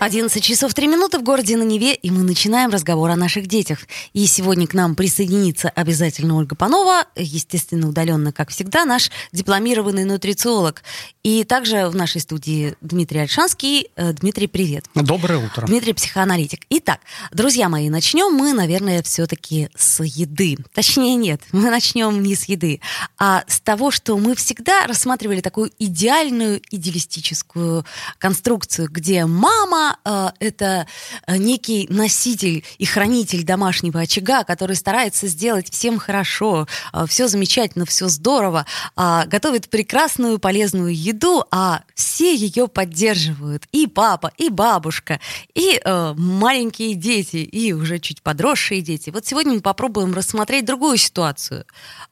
11 часов 3 минуты в городе на Неве, и мы начинаем разговор о наших детях. И сегодня к нам присоединится обязательно Ольга Панова, естественно, удаленно, как всегда, наш дипломированный нутрициолог. И также в нашей студии Дмитрий Альшанский. Э, Дмитрий, привет. Доброе утро. Дмитрий, психоаналитик. Итак, друзья мои, начнем мы, наверное, все-таки с еды. Точнее, нет, мы начнем не с еды, а с того, что мы всегда рассматривали такую идеальную, идеалистическую конструкцию, где мама э, это э, некий носитель и хранитель домашнего очага, который старается сделать всем хорошо, э, все замечательно, все здорово, э, готовит прекрасную полезную еду, а все ее поддерживают. И папа, и бабушка, и э, маленькие дети, и уже чуть подросшие дети. Вот сегодня мы попробуем рассмотреть другую ситуацию.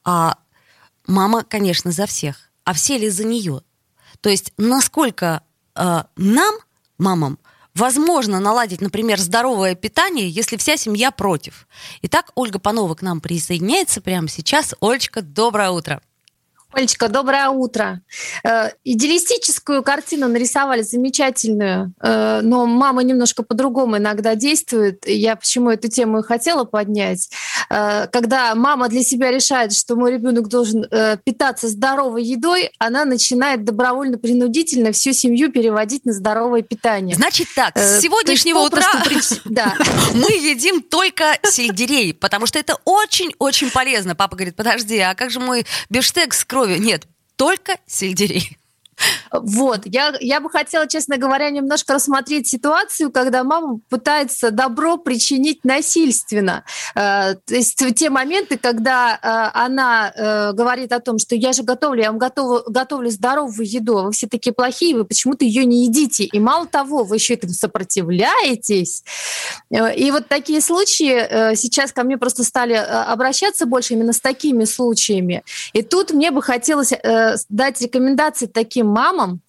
А, мама, конечно, за всех, а все ли за нее? То есть насколько э, нам, мамам, возможно наладить, например, здоровое питание, если вся семья против. Итак, Ольга Панова к нам присоединяется прямо сейчас. Олечка, доброе утро. Олечка, доброе утро. Э, идеалистическую картину нарисовали замечательную, э, но мама немножко по-другому иногда действует. Я почему эту тему и хотела поднять. Э, когда мама для себя решает, что мой ребенок должен питаться здоровой едой, она начинает добровольно-принудительно всю семью переводить на здоровое питание. Значит так, с сегодняшнего утра мы едим только сельдерей, потому что это очень-очень полезно. Папа говорит, подожди, а как же мой бифштекс с? Крови. Нет, только сельдерей. Вот, я, я бы хотела, честно говоря, немножко рассмотреть ситуацию, когда мама пытается добро причинить насильственно. Э, то есть те моменты, когда э, она э, говорит о том, что я же готовлю, я вам готова, готовлю здоровую еду, а вы все такие плохие, вы почему-то ее не едите. И мало того, вы еще этому сопротивляетесь. И вот такие случаи сейчас ко мне просто стали обращаться больше именно с такими случаями. И тут мне бы хотелось дать рекомендации таким мамам,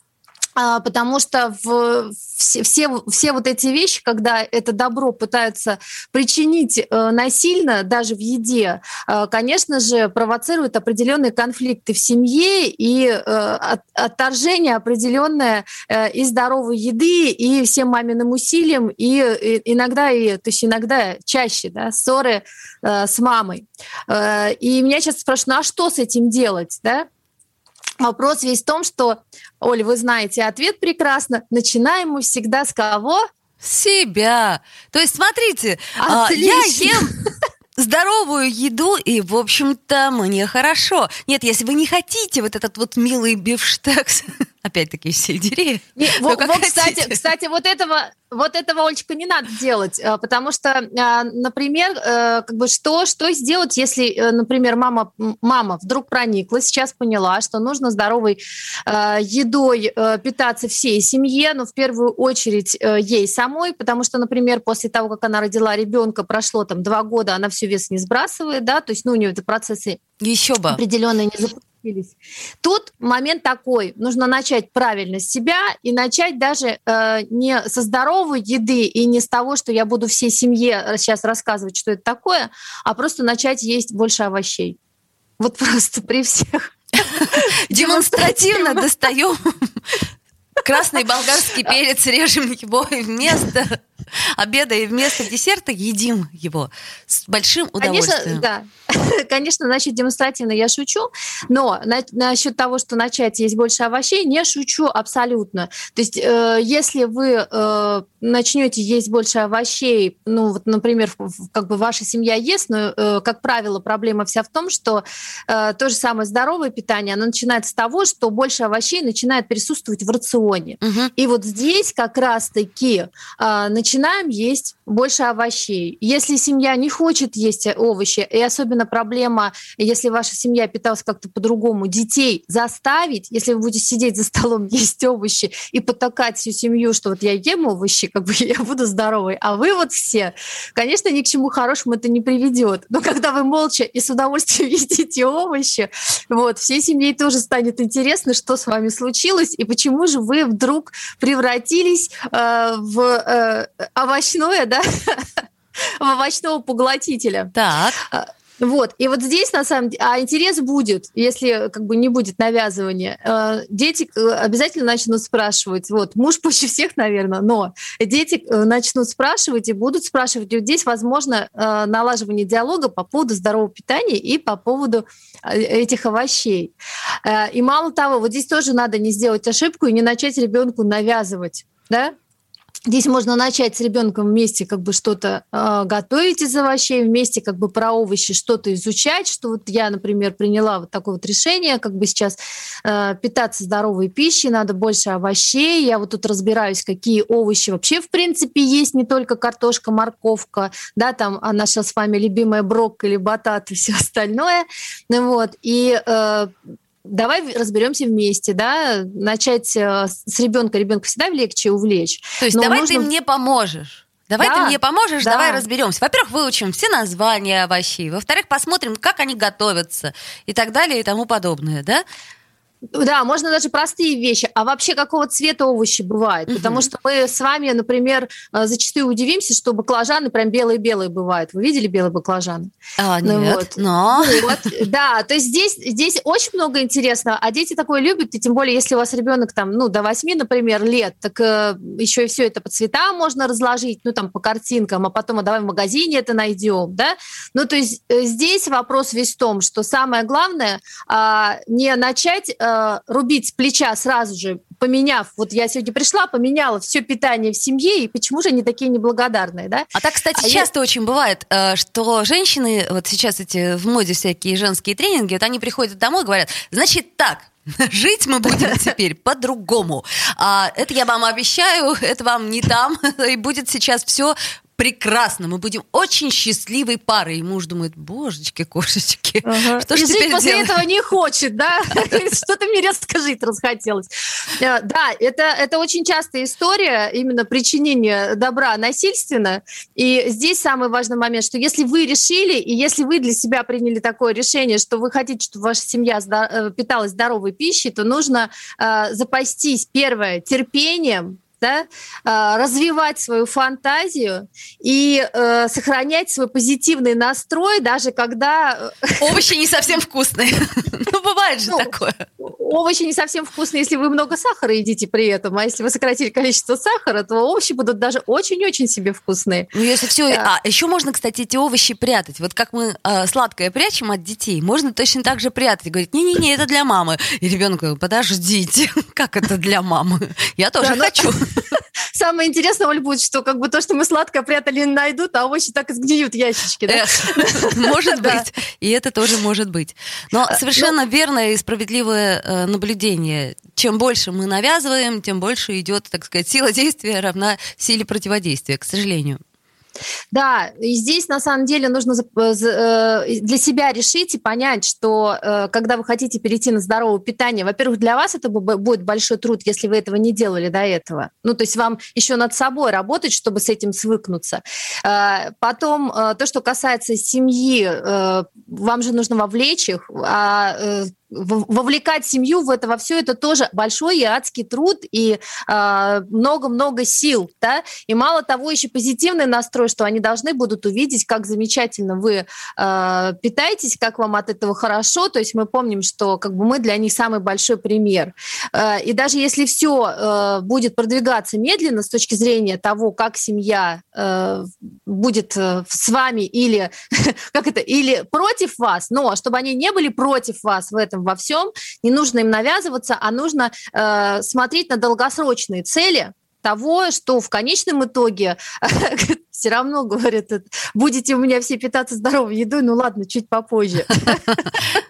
а, потому что в, все, все, все вот эти вещи, когда это добро пытаются причинить э, насильно, даже в еде, э, конечно же, провоцируют определенные конфликты в семье и э, от, отторжение определенное и здоровой еды, и всем маминым усилиям, и, иногда, и, то есть иногда чаще, да, ссоры с мамой. И меня сейчас спрашивают, ну а что с этим делать, да? Вопрос весь в том, что, Оль, вы знаете ответ прекрасно. Начинаем мы всегда с кого? Себя. То есть, смотрите, Отлично. я ем здоровую еду, и, в общем-то, мне хорошо. Нет, если вы не хотите вот этот вот милый бифштекс, опять-таки, сельдерей, не, вот, вот, кстати, кстати, вот этого вот этого, Олечка, не надо делать, э, потому что, э, например, э, как бы что, что сделать, если, например, мама, мама вдруг проникла, сейчас поняла, что нужно здоровой едой питаться всей семье, но в первую очередь ей самой, потому что, например, после того, как она родила ребенка, прошло там два года, она все вес не сбрасывает, да, то есть, ну, у нее это процессы еще бы. определенные не запустились научились. Тут момент такой, нужно начать правильно с себя и начать даже э, не со здоровой еды и не с того, что я буду всей семье сейчас рассказывать, что это такое, а просто начать есть больше овощей. Вот просто при всех. Демонстративно достаем красный болгарский перец, режем его вместо обеда и вместо десерта едим его с большим удовольствием. Конечно, да. Конечно, значит, демонстративно я шучу, но на, насчет того, что начать есть больше овощей, не шучу абсолютно. То есть, э, если вы э, начнете есть больше овощей, ну, вот, например, как бы ваша семья ест, но, э, как правило, проблема вся в том, что э, то же самое здоровое питание, оно начинается с того, что больше овощей начинает присутствовать в рационе. Угу. И вот здесь как раз-таки э, начинаем есть больше овощей. Если семья не хочет есть овощи, и особенно проблема, если ваша семья питалась как-то по-другому, детей заставить, если вы будете сидеть за столом, есть овощи и потакать всю семью, что вот я ем овощи, как бы я буду здоровой, а вы вот все, конечно, ни к чему хорошему это не приведет. Но когда вы молча и с удовольствием едите овощи, вот, всей семье тоже станет интересно, что с вами случилось и почему же вы вдруг превратились э, в э, овощное, да, в овощного поглотителя. Так. А, вот. И вот здесь, на самом деле, а интерес будет, если как бы не будет навязывания. Э, дети э, обязательно начнут спрашивать. Вот, муж пуще всех, наверное, но дети э, начнут спрашивать и будут спрашивать. И вот здесь, возможно, налаживание диалога по поводу здорового питания и по поводу этих овощей. И мало того, вот здесь тоже надо не сделать ошибку и не начать ребенку навязывать да, Здесь можно начать с ребенком вместе как бы что-то э, готовить из овощей, вместе как бы про овощи что-то изучать, что вот я, например, приняла вот такое вот решение, как бы сейчас э, питаться здоровой пищей, надо больше овощей, я вот тут разбираюсь, какие овощи вообще в принципе есть, не только картошка, морковка, да, там а наша с вами любимая брокколи, батат и все остальное, вот, и э, давай разберемся вместе, да, начать э, с ребенка, ребенка всегда легче увлечь. То есть давай нужно... ты мне поможешь. Давай да, ты мне поможешь, да. давай разберемся. Во-первых, выучим все названия овощей. Во-вторых, посмотрим, как они готовятся и так далее и тому подобное, да? Да, можно даже простые вещи. А вообще какого цвета овощи бывают? Угу. Потому что мы с вами, например, э, зачастую удивимся, что баклажаны прям белые-белые бывают. Вы видели белые баклажаны? А, ну, нет, вот. но... Вот, да, то есть здесь, здесь очень много интересного. А дети такое любят, и тем более, если у вас ребенок там, ну, до 8, например, лет, так э, еще и все это по цветам можно разложить, ну, там, по картинкам, а потом, а давай в магазине это найдем, да? Ну, то есть э, здесь вопрос весь в том, что самое главное э, не начать э, рубить с плеча сразу же, поменяв, вот я сегодня пришла, поменяла все питание в семье, и почему же они такие неблагодарные, да? А так, кстати, а часто я... очень бывает, э, что женщины, вот сейчас эти в моде всякие женские тренинги, вот они приходят домой и говорят, значит так, Жить мы будем теперь по-другому. А, это я вам обещаю, это вам не там, и будет сейчас все прекрасно, мы будем очень счастливой парой. И муж думает, божечки, кошечки, ага. что же теперь после делать? этого не хочет, да? Что-то мне расскажи, расхотелось. Э, да, это, это очень частая история именно причинения добра насильственно. И здесь самый важный момент, что если вы решили, и если вы для себя приняли такое решение, что вы хотите, чтобы ваша семья э, питалась здоровой пищей, то нужно э, запастись, первое, терпением, да, а, развивать свою фантазию и э, сохранять свой позитивный настрой, даже когда... Э, овощи не совсем вкусные. Ну, бывает же ну, такое. Овощи не совсем вкусные, если вы много сахара едите при этом, а если вы сократили количество сахара, то овощи будут даже очень-очень себе вкусные. Ну, если все... А, еще можно, кстати, эти овощи прятать. Вот как мы э, сладкое прячем от детей, можно точно так же прятать. Говорит, не-не-не, это для мамы. И ребенок говорит, подождите, как это для мамы? Я тоже да, хочу. Самое интересное, Оль, будет, что как бы то, что мы сладкое прятали, найдут, а овощи так и сгниют ящички. Да? Может быть. И это тоже может быть. Но а, совершенно ну верное и справедливое э, наблюдение. Чем больше мы навязываем, тем больше идет, так сказать, сила действия равна силе противодействия, к сожалению. Да, и здесь на самом деле нужно э, для себя решить и понять, что э, когда вы хотите перейти на здоровое питание, во-первых, для вас это будет большой труд, если вы этого не делали до этого. Ну, то есть вам еще над собой работать, чтобы с этим свыкнуться. Э, потом, то, что касается семьи, вам же нужно вовлечь их, а вовлекать семью в это во все это тоже большой и адский труд и а, много-много сил, да, и мало того еще позитивный настрой, что они должны будут увидеть, как замечательно вы э, питаетесь, как вам от этого хорошо, то есть мы помним, что как бы мы для них самый большой пример, э, и даже если все э, будет продвигаться медленно с точки зрения того, как семья э, будет э, с вами или как это или против вас, но чтобы они не были против вас в этом этом во всем, не нужно им навязываться, а нужно э, смотреть на долгосрочные цели, того, что в конечном итоге все равно, говорят, будете у меня все питаться здоровой едой, ну ладно, чуть попозже.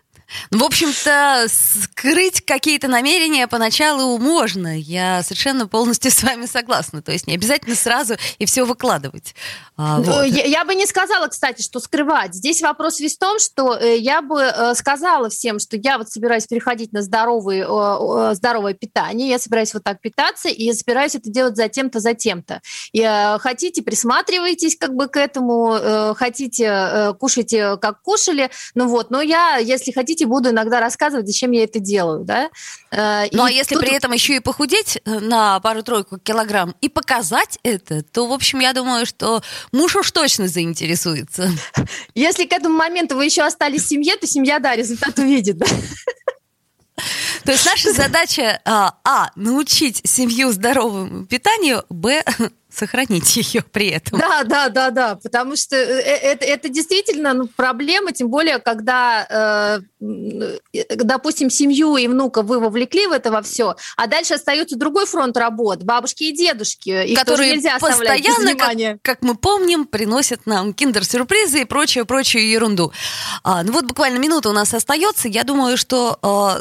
Ну, в общем-то, скрыть какие-то намерения поначалу можно. Я совершенно полностью с вами согласна. То есть не обязательно сразу и все выкладывать. А, вот. я, я бы не сказала, кстати, что скрывать. Здесь вопрос весь в том, что э, я бы э, сказала всем, что я вот собираюсь переходить на здоровый, здоровое питание, я собираюсь вот так питаться, и собираюсь это делать за тем-то, за тем-то. И э, хотите, присматривайтесь как бы к этому, хотите, кушайте, как кушали, ну вот, но я, если хотите, буду иногда рассказывать, зачем я это делаю, да. Ну а если тут... при этом еще и похудеть на пару-тройку килограмм и показать это, то, в общем, я думаю, что муж уж точно заинтересуется. Если к этому моменту вы еще остались в семье, то семья, да, результат увидит. Да? То есть наша задача а, а научить семью здоровому питанию, б сохранить ее при этом. Да, да, да, да, потому что э, э, это, это действительно ну, проблема, тем более, когда, э, допустим, семью и внука вы вовлекли в это во все, а дальше остается другой фронт работ, бабушки и дедушки, их которые нельзя постоянно, как, как мы помним, приносят нам киндер-сюрпризы и прочую-прочую ерунду. А, ну вот буквально минута у нас остается, я думаю, что а,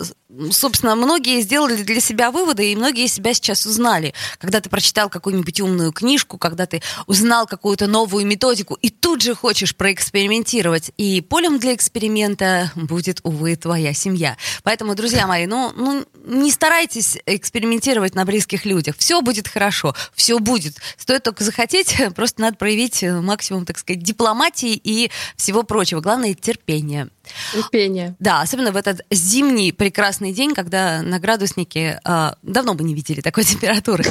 собственно, многие сделали для себя выводы, и многие себя сейчас узнали. Когда ты прочитал какую-нибудь умную книжку, когда ты узнал какую-то новую методику, и тут же хочешь проэкспериментировать. И полем для эксперимента будет, увы, твоя семья. Поэтому, друзья мои, ну, ну не старайтесь экспериментировать на близких людях. Все будет хорошо, все будет. Стоит только захотеть, просто надо проявить максимум, так сказать, дипломатии и всего прочего. Главное — терпение. Терпение. Да, особенно в этот зимний прекрасный день, когда на градуснике а, давно бы не видели такой температуры.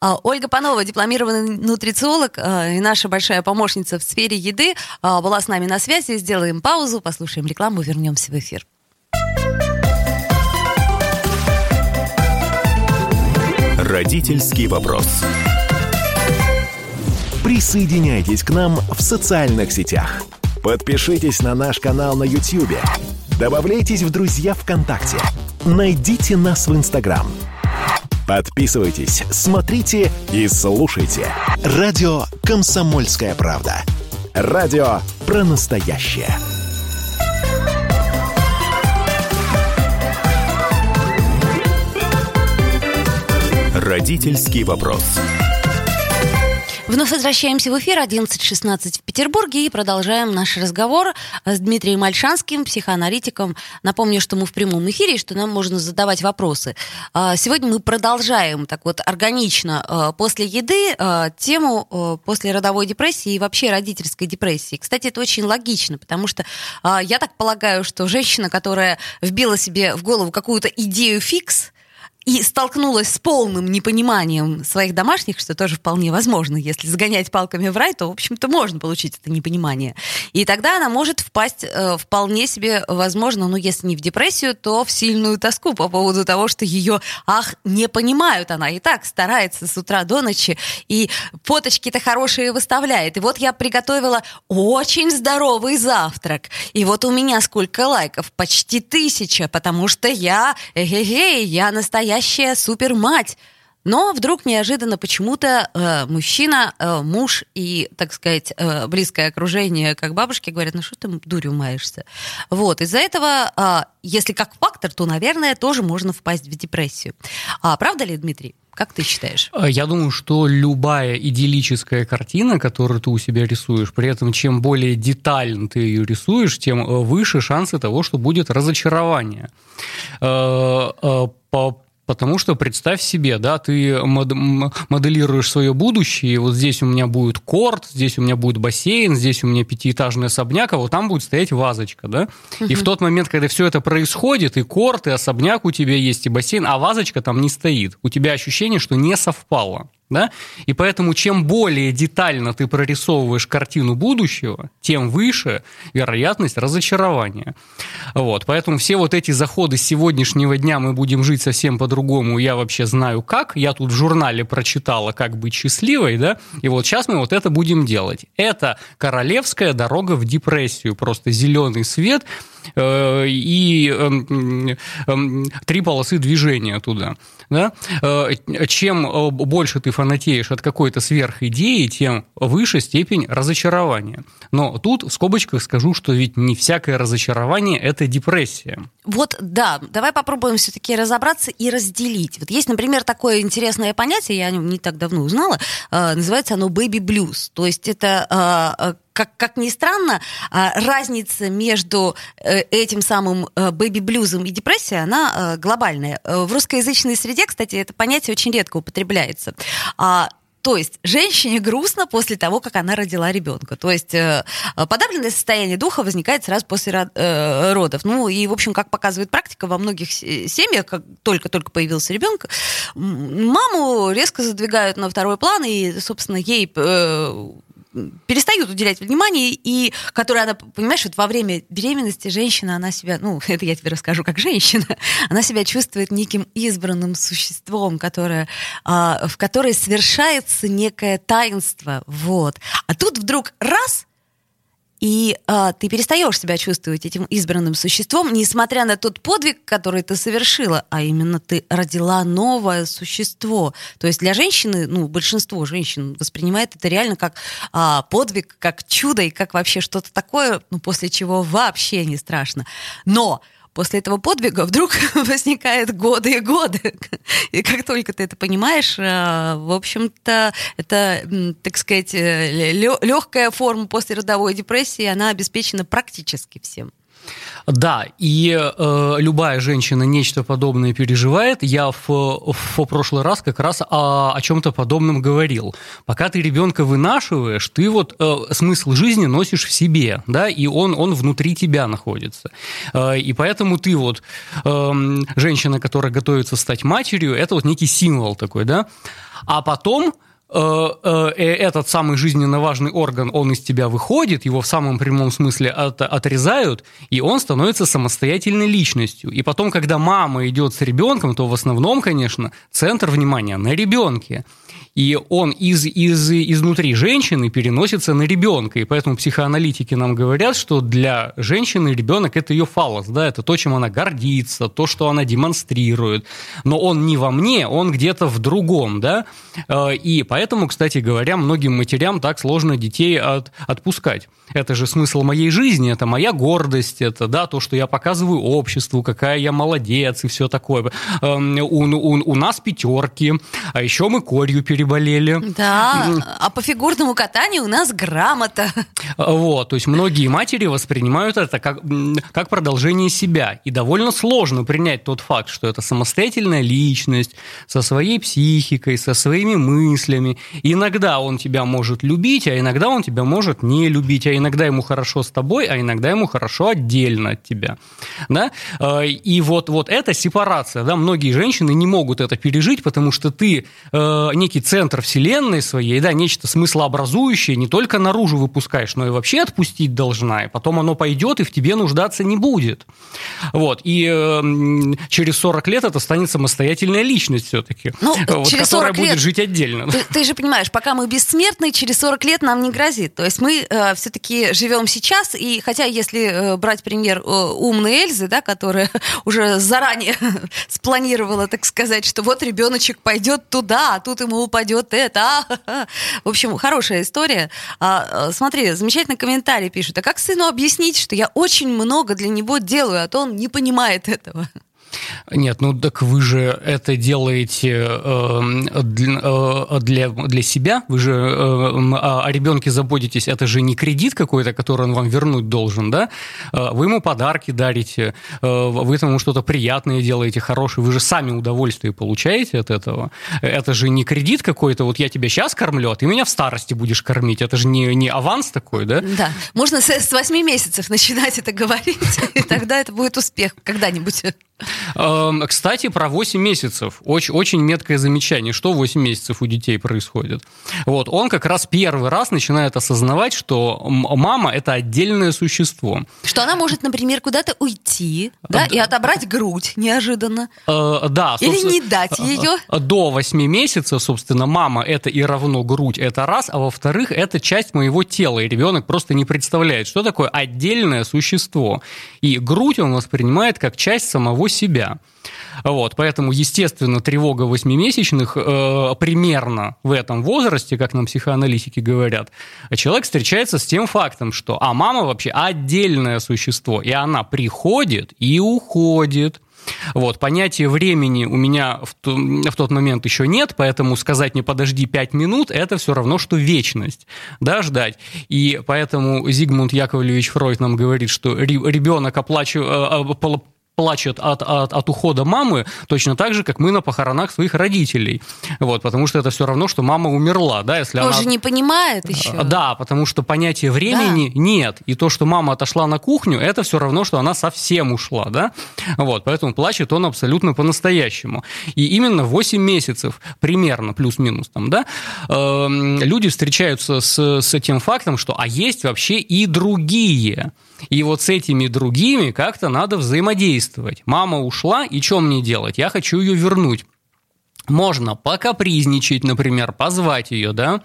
А, Ольга Панова, дипломированный нутрициолог а, и наша большая помощница в сфере еды, а, была с нами на связи. Сделаем паузу, послушаем рекламу, вернемся в эфир. Родительский вопрос. Присоединяйтесь к нам в социальных сетях – Подпишитесь на наш канал на YouTube. Добавляйтесь в друзья ВКонтакте. Найдите нас в Инстаграм. Подписывайтесь, смотрите и слушайте. Радио «Комсомольская правда». Радио про настоящее. Родительский вопрос. Вновь возвращаемся в эфир 11.16 в Петербурге и продолжаем наш разговор с Дмитрием Альшанским, психоаналитиком. Напомню, что мы в прямом эфире, что нам можно задавать вопросы. А, сегодня мы продолжаем так вот органично а, после еды а, тему после родовой депрессии и вообще родительской депрессии. Кстати, это очень логично, потому что я так полагаю, что женщина, которая вбила себе в голову какую-то идею фикс, и столкнулась с полным непониманием своих домашних, что тоже вполне возможно. Если загонять палками в рай, то, в общем-то, можно получить это непонимание. И тогда она может впасть э, вполне себе, возможно, ну, если не в депрессию, то в сильную тоску по поводу того, что ее, ах, не понимают. Она и так старается с утра до ночи, и фоточки-то хорошие выставляет. И вот я приготовила очень здоровый завтрак. И вот у меня сколько лайков? Почти тысяча, потому что я, эгегей, я настоящая настоящая супермать. Но вдруг неожиданно почему-то э, мужчина, э, муж и, так сказать, э, близкое окружение, как бабушки, говорят, ну что ты дурью маешься? Вот, из-за этого, э, если как фактор, то, наверное, тоже можно впасть в депрессию. А правда ли, Дмитрий? Как ты считаешь? Э, я думаю, что любая идиллическая картина, которую ты у себя рисуешь, при этом чем более детально ты ее рисуешь, тем э, выше шансы того, что будет разочарование. Э, Потому что представь себе, да, ты моделируешь свое будущее, и вот здесь у меня будет корт, здесь у меня будет бассейн, здесь у меня пятиэтажный особняк, а вот там будет стоять вазочка, да. Угу. И в тот момент, когда все это происходит, и корт, и особняк у тебя есть, и бассейн, а вазочка там не стоит, у тебя ощущение, что не совпало. Да? И поэтому чем более детально ты прорисовываешь картину будущего, тем выше вероятность разочарования. Вот. Поэтому все вот эти заходы с сегодняшнего дня мы будем жить совсем по-другому, я вообще знаю как, я тут в журнале прочитала, как быть счастливой, да, и вот сейчас мы вот это будем делать. Это королевская дорога в депрессию, просто зеленый свет э, и э, э, три полосы движения туда. Да? Э, чем э, больше ты фанатеешь от какой-то сверхидеи, тем выше степень разочарования. Но тут в скобочках скажу, что ведь не всякое разочарование – это депрессия. Вот, да, давай попробуем все-таки разобраться и разделить. Вот есть, например, такое интересное понятие, я о нем не так давно узнала, э, называется оно baby blues. То есть это как, как ни странно, разница между этим самым бэби-блюзом и депрессией, она глобальная. В русскоязычной среде, кстати, это понятие очень редко употребляется. А то есть женщине грустно после того, как она родила ребенка. То есть э, подавленное состояние духа возникает сразу после э, родов. Ну и, в общем, как показывает практика, во многих семьях, как только-только появился ребенок, маму резко задвигают на второй план, и, собственно, ей э, перестают уделять внимание, и которая она, понимаешь, вот во время беременности женщина, она себя, ну, это я тебе расскажу как женщина, она себя чувствует неким избранным существом, которое, а, в которой совершается некое таинство, вот. А тут вдруг раз, и а, ты перестаешь себя чувствовать этим избранным существом, несмотря на тот подвиг, который ты совершила, а именно ты родила новое существо. То есть для женщины, ну, большинство женщин воспринимает это реально как а, подвиг, как чудо и как вообще что-то такое, ну, после чего вообще не страшно. Но после этого подвига вдруг возникают годы и годы. И как только ты это понимаешь, э, в общем-то, это, так сказать, э, легкая форма послеродовой депрессии, она обеспечена практически всем. Да, и э, любая женщина нечто подобное переживает. Я в, в прошлый раз как раз о, о чем-то подобном говорил. Пока ты ребенка вынашиваешь, ты вот э, смысл жизни носишь в себе, да, и он, он внутри тебя находится. Э, и поэтому ты вот, э, женщина, которая готовится стать матерью, это вот некий символ такой, да. А потом этот самый жизненно важный орган, он из тебя выходит, его в самом прямом смысле от, отрезают, и он становится самостоятельной личностью. И потом, когда мама идет с ребенком, то в основном, конечно, центр внимания на ребенке и он из, из, изнутри женщины переносится на ребенка. И поэтому психоаналитики нам говорят, что для женщины ребенок – это ее фалос, да, это то, чем она гордится, то, что она демонстрирует. Но он не во мне, он где-то в другом, да. Э, и поэтому, кстати говоря, многим матерям так сложно детей от, отпускать. Это же смысл моей жизни, это моя гордость, это да, то, что я показываю обществу, какая я молодец и все такое. Эм, у, у, у нас пятерки, а еще мы корью перебываем болели. Да, а по фигурному катанию у нас грамота. Вот, то есть многие матери воспринимают это как, как продолжение себя. И довольно сложно принять тот факт, что это самостоятельная личность со своей психикой, со своими мыслями. И иногда он тебя может любить, а иногда он тебя может не любить, а иногда ему хорошо с тобой, а иногда ему хорошо отдельно от тебя. Да? Э, и вот, вот эта сепарация, да, многие женщины не могут это пережить, потому что ты э, некий центр центр вселенной своей, да, нечто смыслообразующее не только наружу выпускаешь, но и вообще отпустить должна, и потом оно пойдет и в тебе нуждаться не будет. Вот, и э, через 40 лет это станет самостоятельная личность все-таки, ну, вот, через которая будет лет, жить отдельно. Ты, ты же понимаешь, пока мы бессмертны, через 40 лет нам не грозит. То есть мы э, все-таки живем сейчас, и хотя если э, брать пример э, умной Эльзы, да, которая уже заранее спланировала, так сказать, что вот ребеночек пойдет туда, а тут ему упадет упадет это. А, в общем, хорошая история. А, смотри, замечательный комментарий пишут. А как сыну объяснить, что я очень много для него делаю, а то он не понимает этого? Нет, ну так вы же это делаете эм, э, для, для себя, вы же э, о ребенке заботитесь, это же не кредит какой-то, который он вам вернуть должен, да? Э, вы ему подарки дарите, э, вы ему что-то приятное делаете, хорошее, вы же сами удовольствие получаете от этого. Это же не кредит какой-то, вот я тебя сейчас кормлю, а ты меня в старости будешь кормить, это же не, не аванс такой, да? Да, можно с, с 8 месяцев начинать это говорить, и тогда это будет успех когда-нибудь. Эм, кстати, про 8 месяцев. Очень, очень меткое замечание, что 8 месяцев у детей происходит. Вот, он как раз первый раз начинает осознавать, что мама – это отдельное существо. Что она может, например, куда-то уйти, да, и отобрать грудь неожиданно. Э, да. Или не дать ее. Э, до 8 месяцев, собственно, мама – это и равно грудь, это раз, а во-вторых, это часть моего тела, и ребенок просто не представляет, что такое отдельное существо. И грудь он воспринимает как часть самого себя. Вот, поэтому, естественно, тревога восьмимесячных э, примерно в этом возрасте, как нам психоаналитики говорят, человек встречается с тем фактом, что а мама вообще отдельное существо, и она приходит и уходит. Вот, понятия времени у меня в, в тот момент еще нет, поэтому сказать не подожди пять минут, это все равно, что вечность, да, ждать. И поэтому Зигмунд Яковлевич Фройд нам говорит, что ребенок оплачивает э, плачет от, от, от ухода мамы точно так же, как мы на похоронах своих родителей. Вот, потому что это все равно, что мама умерла. Да, если Тоже она... не понимает еще. А, да, потому что понятия времени да. нет. И то, что мама отошла на кухню, это все равно, что она совсем ушла. Да? Вот, поэтому плачет он абсолютно по-настоящему. И именно 8 месяцев, примерно, плюс-минус, там, да, э, люди встречаются с, с этим фактом, что а есть вообще и другие. И вот с этими другими как-то надо взаимодействовать. Мама ушла, и что мне делать? Я хочу ее вернуть. Можно покапризничать, например, позвать ее, да?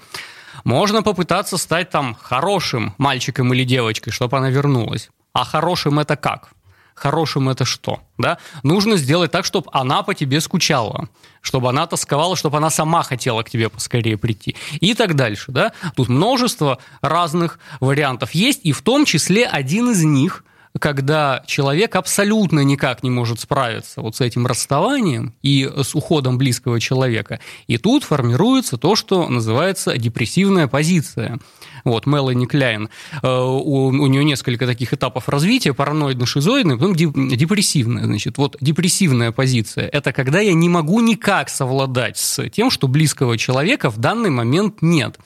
Можно попытаться стать там хорошим мальчиком или девочкой, чтобы она вернулась. А хорошим это как? хорошим это что? Да? Нужно сделать так, чтобы она по тебе скучала, чтобы она тосковала, чтобы она сама хотела к тебе поскорее прийти. И так дальше. Да? Тут множество разных вариантов есть, и в том числе один из них – когда человек абсолютно никак не может справиться вот с этим расставанием и с уходом близкого человека. И тут формируется то, что называется депрессивная позиция. Вот, Мелани Кляйн, э, у, у нее несколько таких этапов развития, параноидно-шизоидная, потом депрессивная. Значит, вот депрессивная позиция – это когда я не могу никак совладать с тем, что близкого человека в данный момент нет.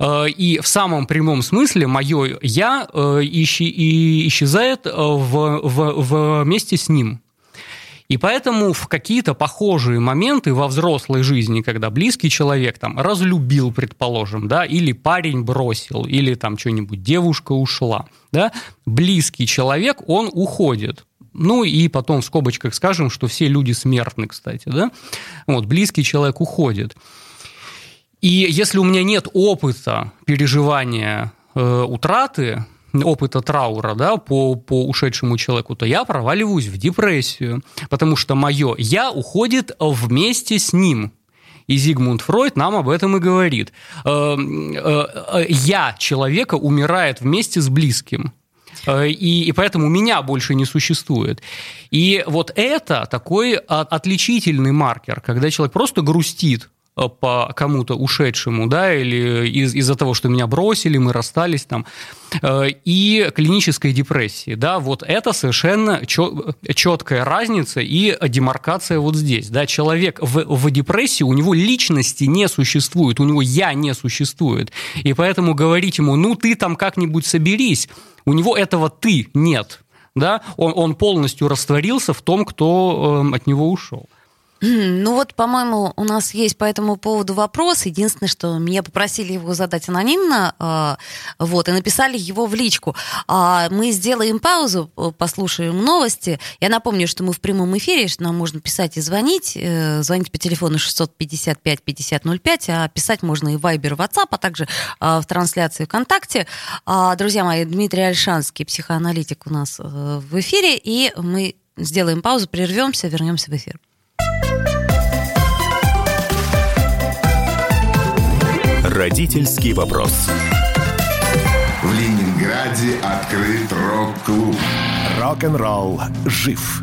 Э, и в самом прямом смысле мое «я» э, исчезает в, в, вместе с ним. И поэтому в какие-то похожие моменты во взрослой жизни, когда близкий человек там разлюбил, предположим, да, или парень бросил, или там что-нибудь девушка ушла, да, близкий человек, он уходит. Ну и потом в скобочках скажем, что все люди смертны, кстати, да. Вот, близкий человек уходит. И если у меня нет опыта переживания э, утраты, опыта траура да, по, по ушедшему человеку, то я проваливаюсь в депрессию, потому что мое «я» уходит вместе с ним. И Зигмунд Фройд нам об этом и говорит. Э, э, э, «Я» человека умирает вместе с близким. И, и поэтому меня больше не существует. И вот это такой отличительный маркер, когда человек просто грустит Э, по кому-то ушедшему, да, или из- из-за того, что меня бросили, мы расстались там, э, и клинической депрессии, да, вот это совершенно четкая разница и демаркация вот здесь, да, человек в, в депрессии, у него личности не существует, у него я не существует, и поэтому говорить ему, ну, ты там как-нибудь соберись, у него этого ты нет, да, он, он полностью растворился в том, кто э, от него ушел. Ну вот, по-моему, у нас есть по этому поводу вопрос. Единственное, что меня попросили его задать анонимно, а, вот, и написали его в личку. А, мы сделаем паузу, послушаем новости. Я напомню, что мы в прямом эфире, что нам можно писать и звонить. Э, звонить по телефону 655-5005, а писать можно и в Viber, WhatsApp, а также а, в трансляции ВКонтакте. Друзья мои, Дмитрий Альшанский, психоаналитик у нас э, в эфире, и мы сделаем паузу, прервемся, вернемся в эфир. Родительский вопрос. В Ленинграде открыт рок-клуб. Рок-н-ролл жив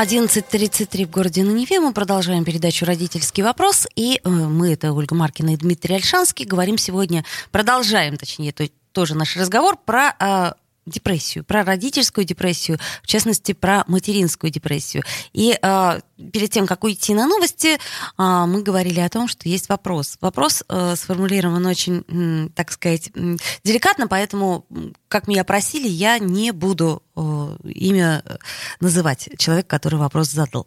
11.33 в городе на Неве. Мы продолжаем передачу «Родительский вопрос». И э, мы, это Ольга Маркина и Дмитрий Альшанский, говорим сегодня, продолжаем, точнее, то, тоже наш разговор про э, депрессию, про родительскую депрессию, в частности, про материнскую депрессию. И э, перед тем, как уйти на новости, э, мы говорили о том, что есть вопрос. Вопрос э, сформулирован очень, э, так сказать, э, деликатно, поэтому, как меня просили, я не буду э, имя называть человека, который вопрос задал.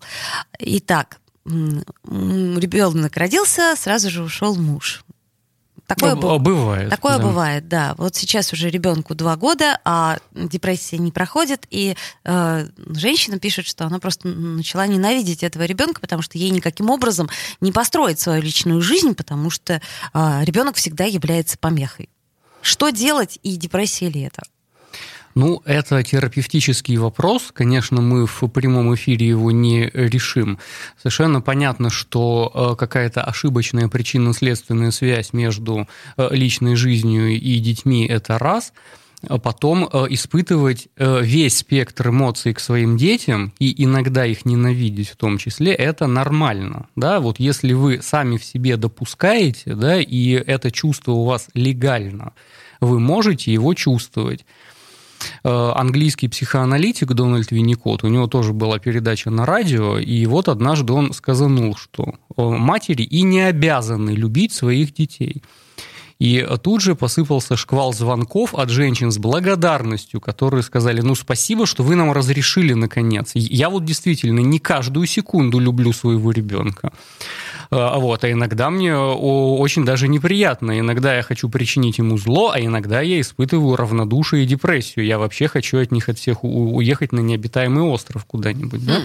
Итак, ребенок родился, сразу же ушел муж. Такое ну, бывает. Такое да. бывает, да. Вот сейчас уже ребенку два года, а депрессия не проходит, и э, женщина пишет, что она просто начала ненавидеть этого ребенка, потому что ей никаким образом не построить свою личную жизнь, потому что э, ребенок всегда является помехой. Что делать и депрессия ли это? Ну, это терапевтический вопрос. Конечно, мы в прямом эфире его не решим. Совершенно понятно, что э, какая-то ошибочная причинно-следственная связь между э, личной жизнью и детьми – это раз – а потом э, испытывать весь спектр эмоций к своим детям и иногда их ненавидеть в том числе, это нормально. Да? Вот если вы сами в себе допускаете, да, и это чувство у вас легально, вы можете его чувствовать. Э, английский психоаналитик Дональд Винникот, у него тоже была передача на радио, и вот однажды он сказанул, что э, матери и не обязаны любить своих детей. И тут же посыпался шквал звонков от женщин с благодарностью, которые сказали, ну спасибо, что вы нам разрешили наконец. Я вот действительно не каждую секунду люблю своего ребенка. А, вот, а иногда мне очень даже неприятно. Иногда я хочу причинить ему зло, а иногда я испытываю равнодушие и депрессию. Я вообще хочу от них от всех уехать на необитаемый остров куда-нибудь. Да?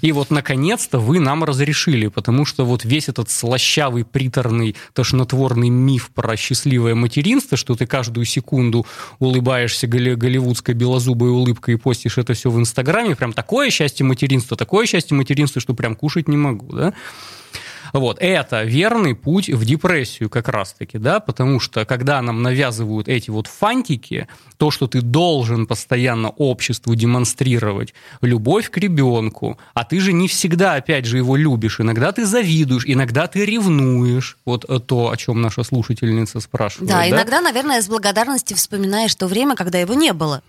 И вот, наконец-то, вы нам разрешили, потому что вот весь этот слащавый, приторный, тошнотворный миф про счастливое материнство, что ты каждую секунду улыбаешься голливудской белозубой улыбкой и постишь это все в Инстаграме, прям такое счастье материнства, такое счастье материнства, что прям кушать не могу, да? Вот, это верный путь в депрессию как раз-таки, да, потому что когда нам навязывают эти вот фантики, то, что ты должен постоянно обществу демонстрировать любовь к ребенку, а ты же не всегда, опять же, его любишь, иногда ты завидуешь, иногда ты ревнуешь, вот э, то, о чем наша слушательница спрашивает. Да, да? иногда, наверное, с благодарности вспоминаешь то время, когда его не было.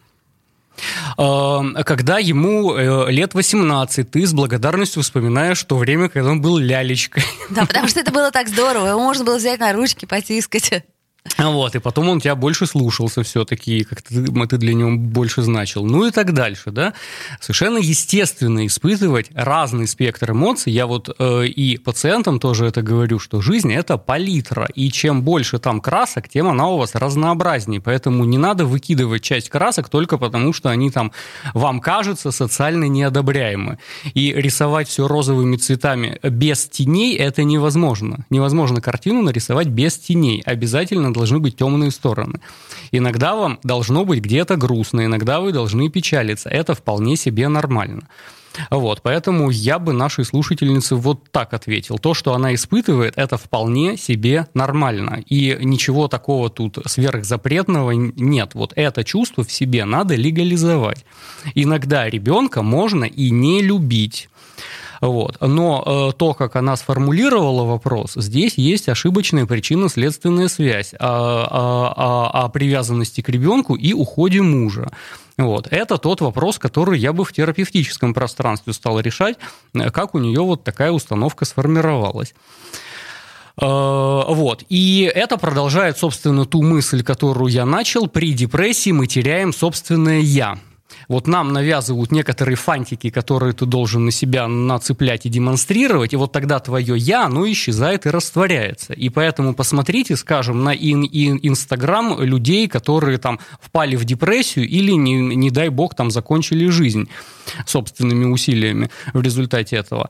Эм, когда ему э, лет 18, ты с благодарностью вспоминаешь то время, когда он был лялечкой. Да, потому что это было так здорово. Его можно было взять на ручки, потискать. Вот, и потом он тебя больше слушался все-таки, как-то ты, ты для него больше значил. Ну и так дальше, да. Совершенно естественно испытывать разный спектр эмоций. Я вот э, и пациентам тоже это говорю, что жизнь – это палитра, и чем больше там красок, тем она у вас разнообразнее. Поэтому не надо выкидывать часть красок только потому, что они там вам кажутся социально неодобряемы. И рисовать все розовыми цветами без теней – это невозможно. Невозможно картину нарисовать без теней. Обязательно должны быть темные стороны. Иногда вам должно быть где-то грустно, иногда вы должны печалиться. Это вполне себе нормально. Вот, поэтому я бы нашей слушательнице вот так ответил. То, что она испытывает, это вполне себе нормально. И ничего такого тут сверхзапретного нет. Вот это чувство в себе надо легализовать. Иногда ребенка можно и не любить. Вот. Но э, то, как она сформулировала вопрос, здесь есть ошибочная причинно-следственная связь о, о, о, привязанности к ребенку и уходе мужа. Вот. Это тот вопрос, который я бы в терапевтическом пространстве стал решать, э, как у нее вот такая установка сформировалась. Э, вот. И это продолжает, собственно, ту мысль, которую я начал. При депрессии мы теряем собственное «я». Вот нам навязывают некоторые фантики, которые ты должен на себя нацеплять и демонстрировать, и вот тогда твое «я», оно исчезает и растворяется. И поэтому посмотрите, скажем, на ин ин Инстаграм людей, которые там впали в депрессию или, не, не дай бог, там закончили жизнь собственными усилиями в результате этого.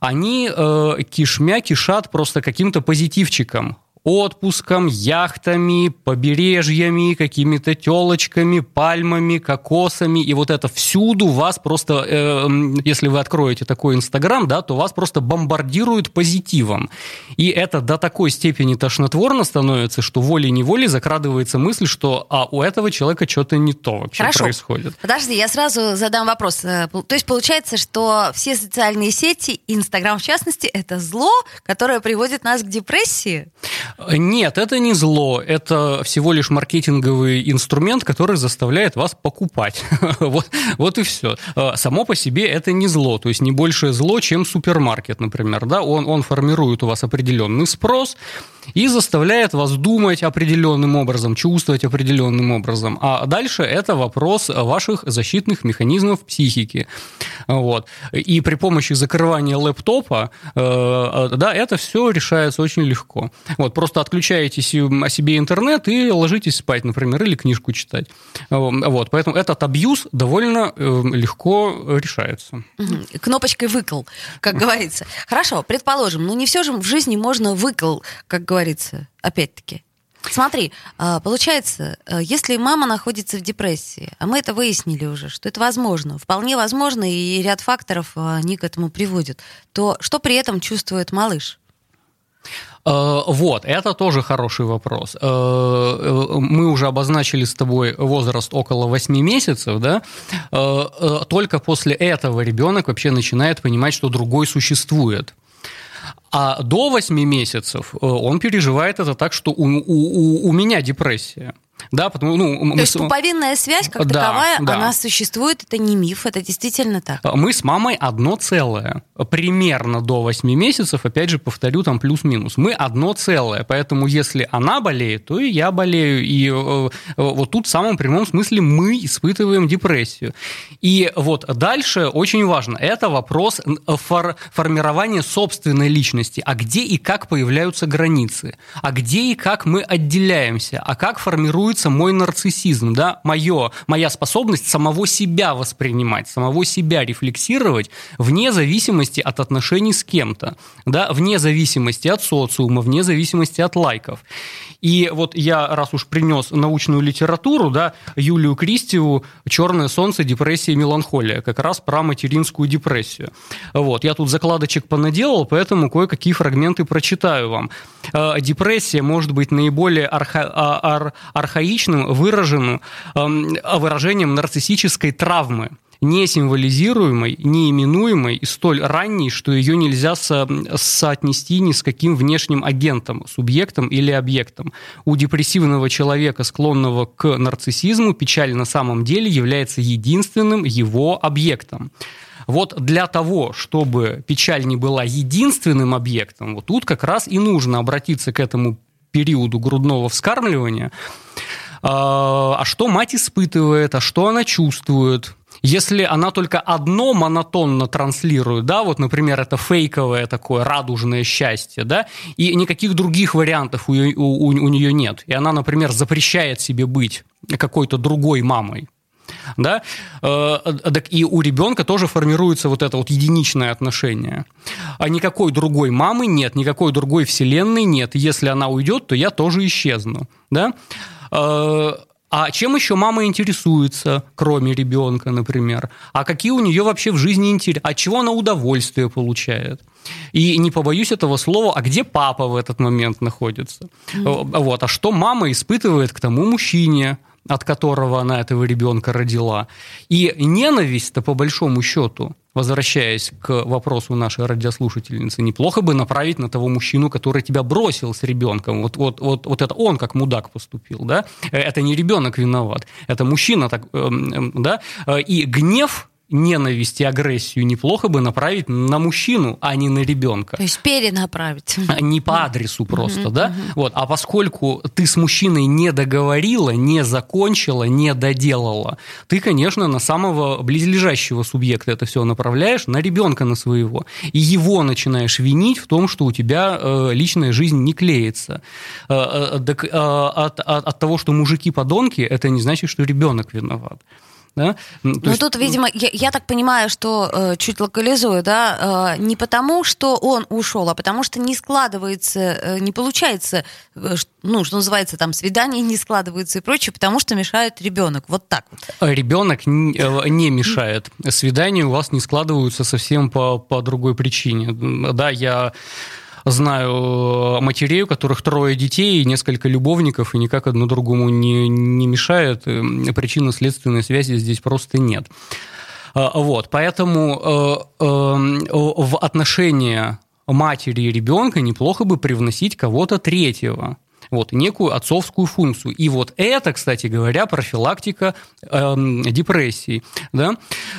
Они э, кишмя кишат просто каким-то позитивчиком отпуском, яхтами, побережьями, какими-то телочками, пальмами, кокосами. И вот это всюду вас просто, э, если вы откроете такой Инстаграм, да, то вас просто бомбардируют позитивом. И это до такой степени тошнотворно становится, что волей-неволей закрадывается мысль, что а у этого человека что-то не то вообще Хорошо. происходит. Подожди, я сразу задам вопрос. Э, То есть получается, что все социальные сети, Инстаграм в частности, это зло, которое приводит нас к депрессии? Нет, это не зло, это всего лишь маркетинговый инструмент, который заставляет вас покупать. вот, вот и все. Само по себе это не зло, то есть не большее зло, чем супермаркет, например. Да? Он, он формирует у вас определенный спрос и заставляет вас думать определенным образом, чувствовать определенным образом. А дальше это вопрос ваших защитных механизмов психики. Вот. И при помощи закрывания лэптопа, э, да, это все решается очень легко. Вот, просто отключаете о себе интернет и ложитесь спать, например, или книжку читать. Э, Вот, поэтому этот абьюз довольно э, легко решается. Кнопочкой выкл, как говорится. Хорошо, предположим, но не все же в жизни можно выкл, как говорится, опять-таки. Смотри, а, получается, э, если мама находится в депрессии, а мы это выяснили уже, что это возможно, вполне возможно, и ряд факторов а, они к этому приводят, то что при этом чувствует малыш? Э, Вот, это тоже хороший вопрос. Э, Мы уже обозначили с тобой возраст около 8 месяцев, да? Только после этого ребенок вообще начинает понимать, что другой существует. А до 8 месяцев э, он переживает это так, что у, у- у- у меня депрессия. Да, потому ну, То мы есть с- пуповинная связь как Да, таковая, да. она существует, это не миф, это действительно так. Мы с мамой одно целое. Примерно до 8 месяцев, опять же, повторю, там плюс-минус. Мы одно целое. Поэтому если она болеет, то и я болею. И э, э, вот тут в самом прямом смысле мы испытываем депрессию. И вот дальше очень важно. Это вопрос фор- формирования собственной личности. А где и как появляются границы? А где и как мы отделяемся? А как формируется мой нарциссизм? Да? Моё, моя способность самого себя воспринимать, самого себя рефлексировать вне зависимости от отношений с кем-то, да? вне зависимости от социума, вне зависимости от лайков. И вот я, раз уж принес научную литературу, да, Юлию Кристеву «Черное солнце. Депрессия и меланхолия», как раз про материнскую депрессию. Вот. Я тут закладочек понаделал, поэтому кое-какие фрагменты прочитаю вам. Э, Депрессия может быть наиболее арха- а- ар- архаичным выраженным эм, выражением нарциссической травмы не символизируемой, не именуемой и столь ранней, что ее нельзя со- соотнести ни с каким внешним агентом, субъектом или объектом. У депрессивного человека, склонного к нарциссизму, печаль на самом деле является единственным его объектом. Вот для того, чтобы печаль не была единственным объектом, вот тут как раз и нужно обратиться к этому периоду грудного вскармливания. А а что мать испытывает, а что она чувствует? Если она только одно монотонно транслирует, да, вот, например, это фейковое такое радужное счастье, да, и никаких других вариантов у, у- у нее нет, и она, например, запрещает себе быть какой-то другой мамой, да, э, так и у ребенка тоже формируется вот это вот единичное отношение. А никакой другой мамы нет, никакой другой вселенной нет. Если она уйдет, то я тоже исчезну, да. Э, А чем еще мама интересуется, кроме ребенка, например? А какие у нее вообще в жизни интересы? От чего она удовольствие получает? И не побоюсь этого слова, а где папа в этот момент находится? Вот. А что мама испытывает к тому мужчине, от которого она этого ребенка родила. И ненависть-то, по большому счету, возвращаясь к вопросу нашей радиослушательницы, неплохо бы направить на того мужчину, который тебя бросил с ребенком. Вот, вот, вот, вот это он как мудак поступил, да? Это не ребенок виноват, это мужчина так, эм, эм, да? И гнев ненависть и агрессию неплохо бы направить на мужчину, а не на ребенка. То есть перенаправить. Не по адресу просто, да? Вот. А поскольку ты с мужчиной не договорила, не закончила, не доделала, ты, конечно, на самого близлежащего субъекта это все направляешь, на ребенка на своего. И его начинаешь винить в том, что у тебя э, личная жизнь не клеится. Э, э, так, э, от, от- от того, что мужики подонки, это не значит, что ребенок виноват. Да? Ну, есть... тут, видимо, я, я так понимаю, что э, чуть локализую, да, э, не потому, что он ушел, а потому что не складывается, э, не получается, э, ну, что называется, там, свидание не складывается и прочее, потому что мешает ребенок. Вот так вот. Ребенок не, э, не мешает. Свидания у вас не складываются совсем по, по другой причине. Да, я знаю матерей, у которых трое детей несколько любовников, и никак одно другому не, не мешает. Причинно-следственной связи здесь просто нет. А, вот, поэтому э, э, в отношения матери и ребенка неплохо бы привносить кого-то третьего вот, некую отцовскую функцию. И вот это, кстати говоря, профилактика э, депрессии. Да?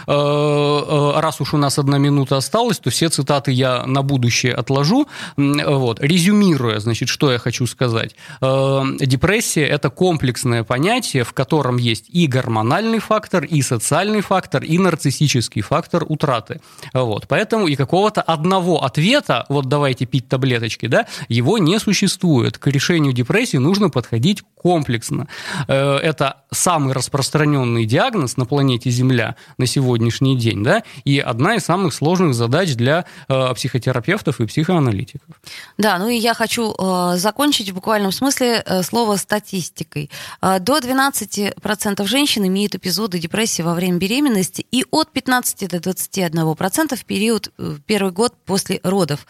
Э, э, раз уж у нас одна минута осталась, то все цитаты я на будущее отложу. Вот. Резюмируя, значит, что я хочу сказать. Э, депрессия – это комплексное понятие, в котором есть и гормональный фактор, и социальный фактор, и нарциссический фактор утраты. Вот. Поэтому и какого-то одного ответа, вот давайте пить таблеточки, да, его не существует. К решению депрессии нужно подходить комплексно. Э, это самый распространенный диагноз на планете Земля на сегодняшний день, да, и одна из самых сложных задач для э, психотерапевтов и психоаналитиков. Да, ну и я хочу э, закончить в буквальном смысле слово статистикой. До 12% женщин имеют эпизоды депрессии во время беременности и от 15 до 21% в период первый год после родов.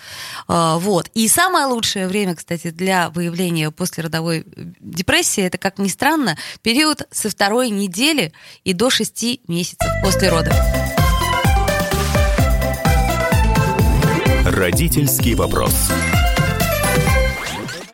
Вот. И самое лучшее время, кстати, для выявления послеродовой депрессии, это, как ни странно, период со второй недели и до шести месяцев после родов. Родительский вопрос.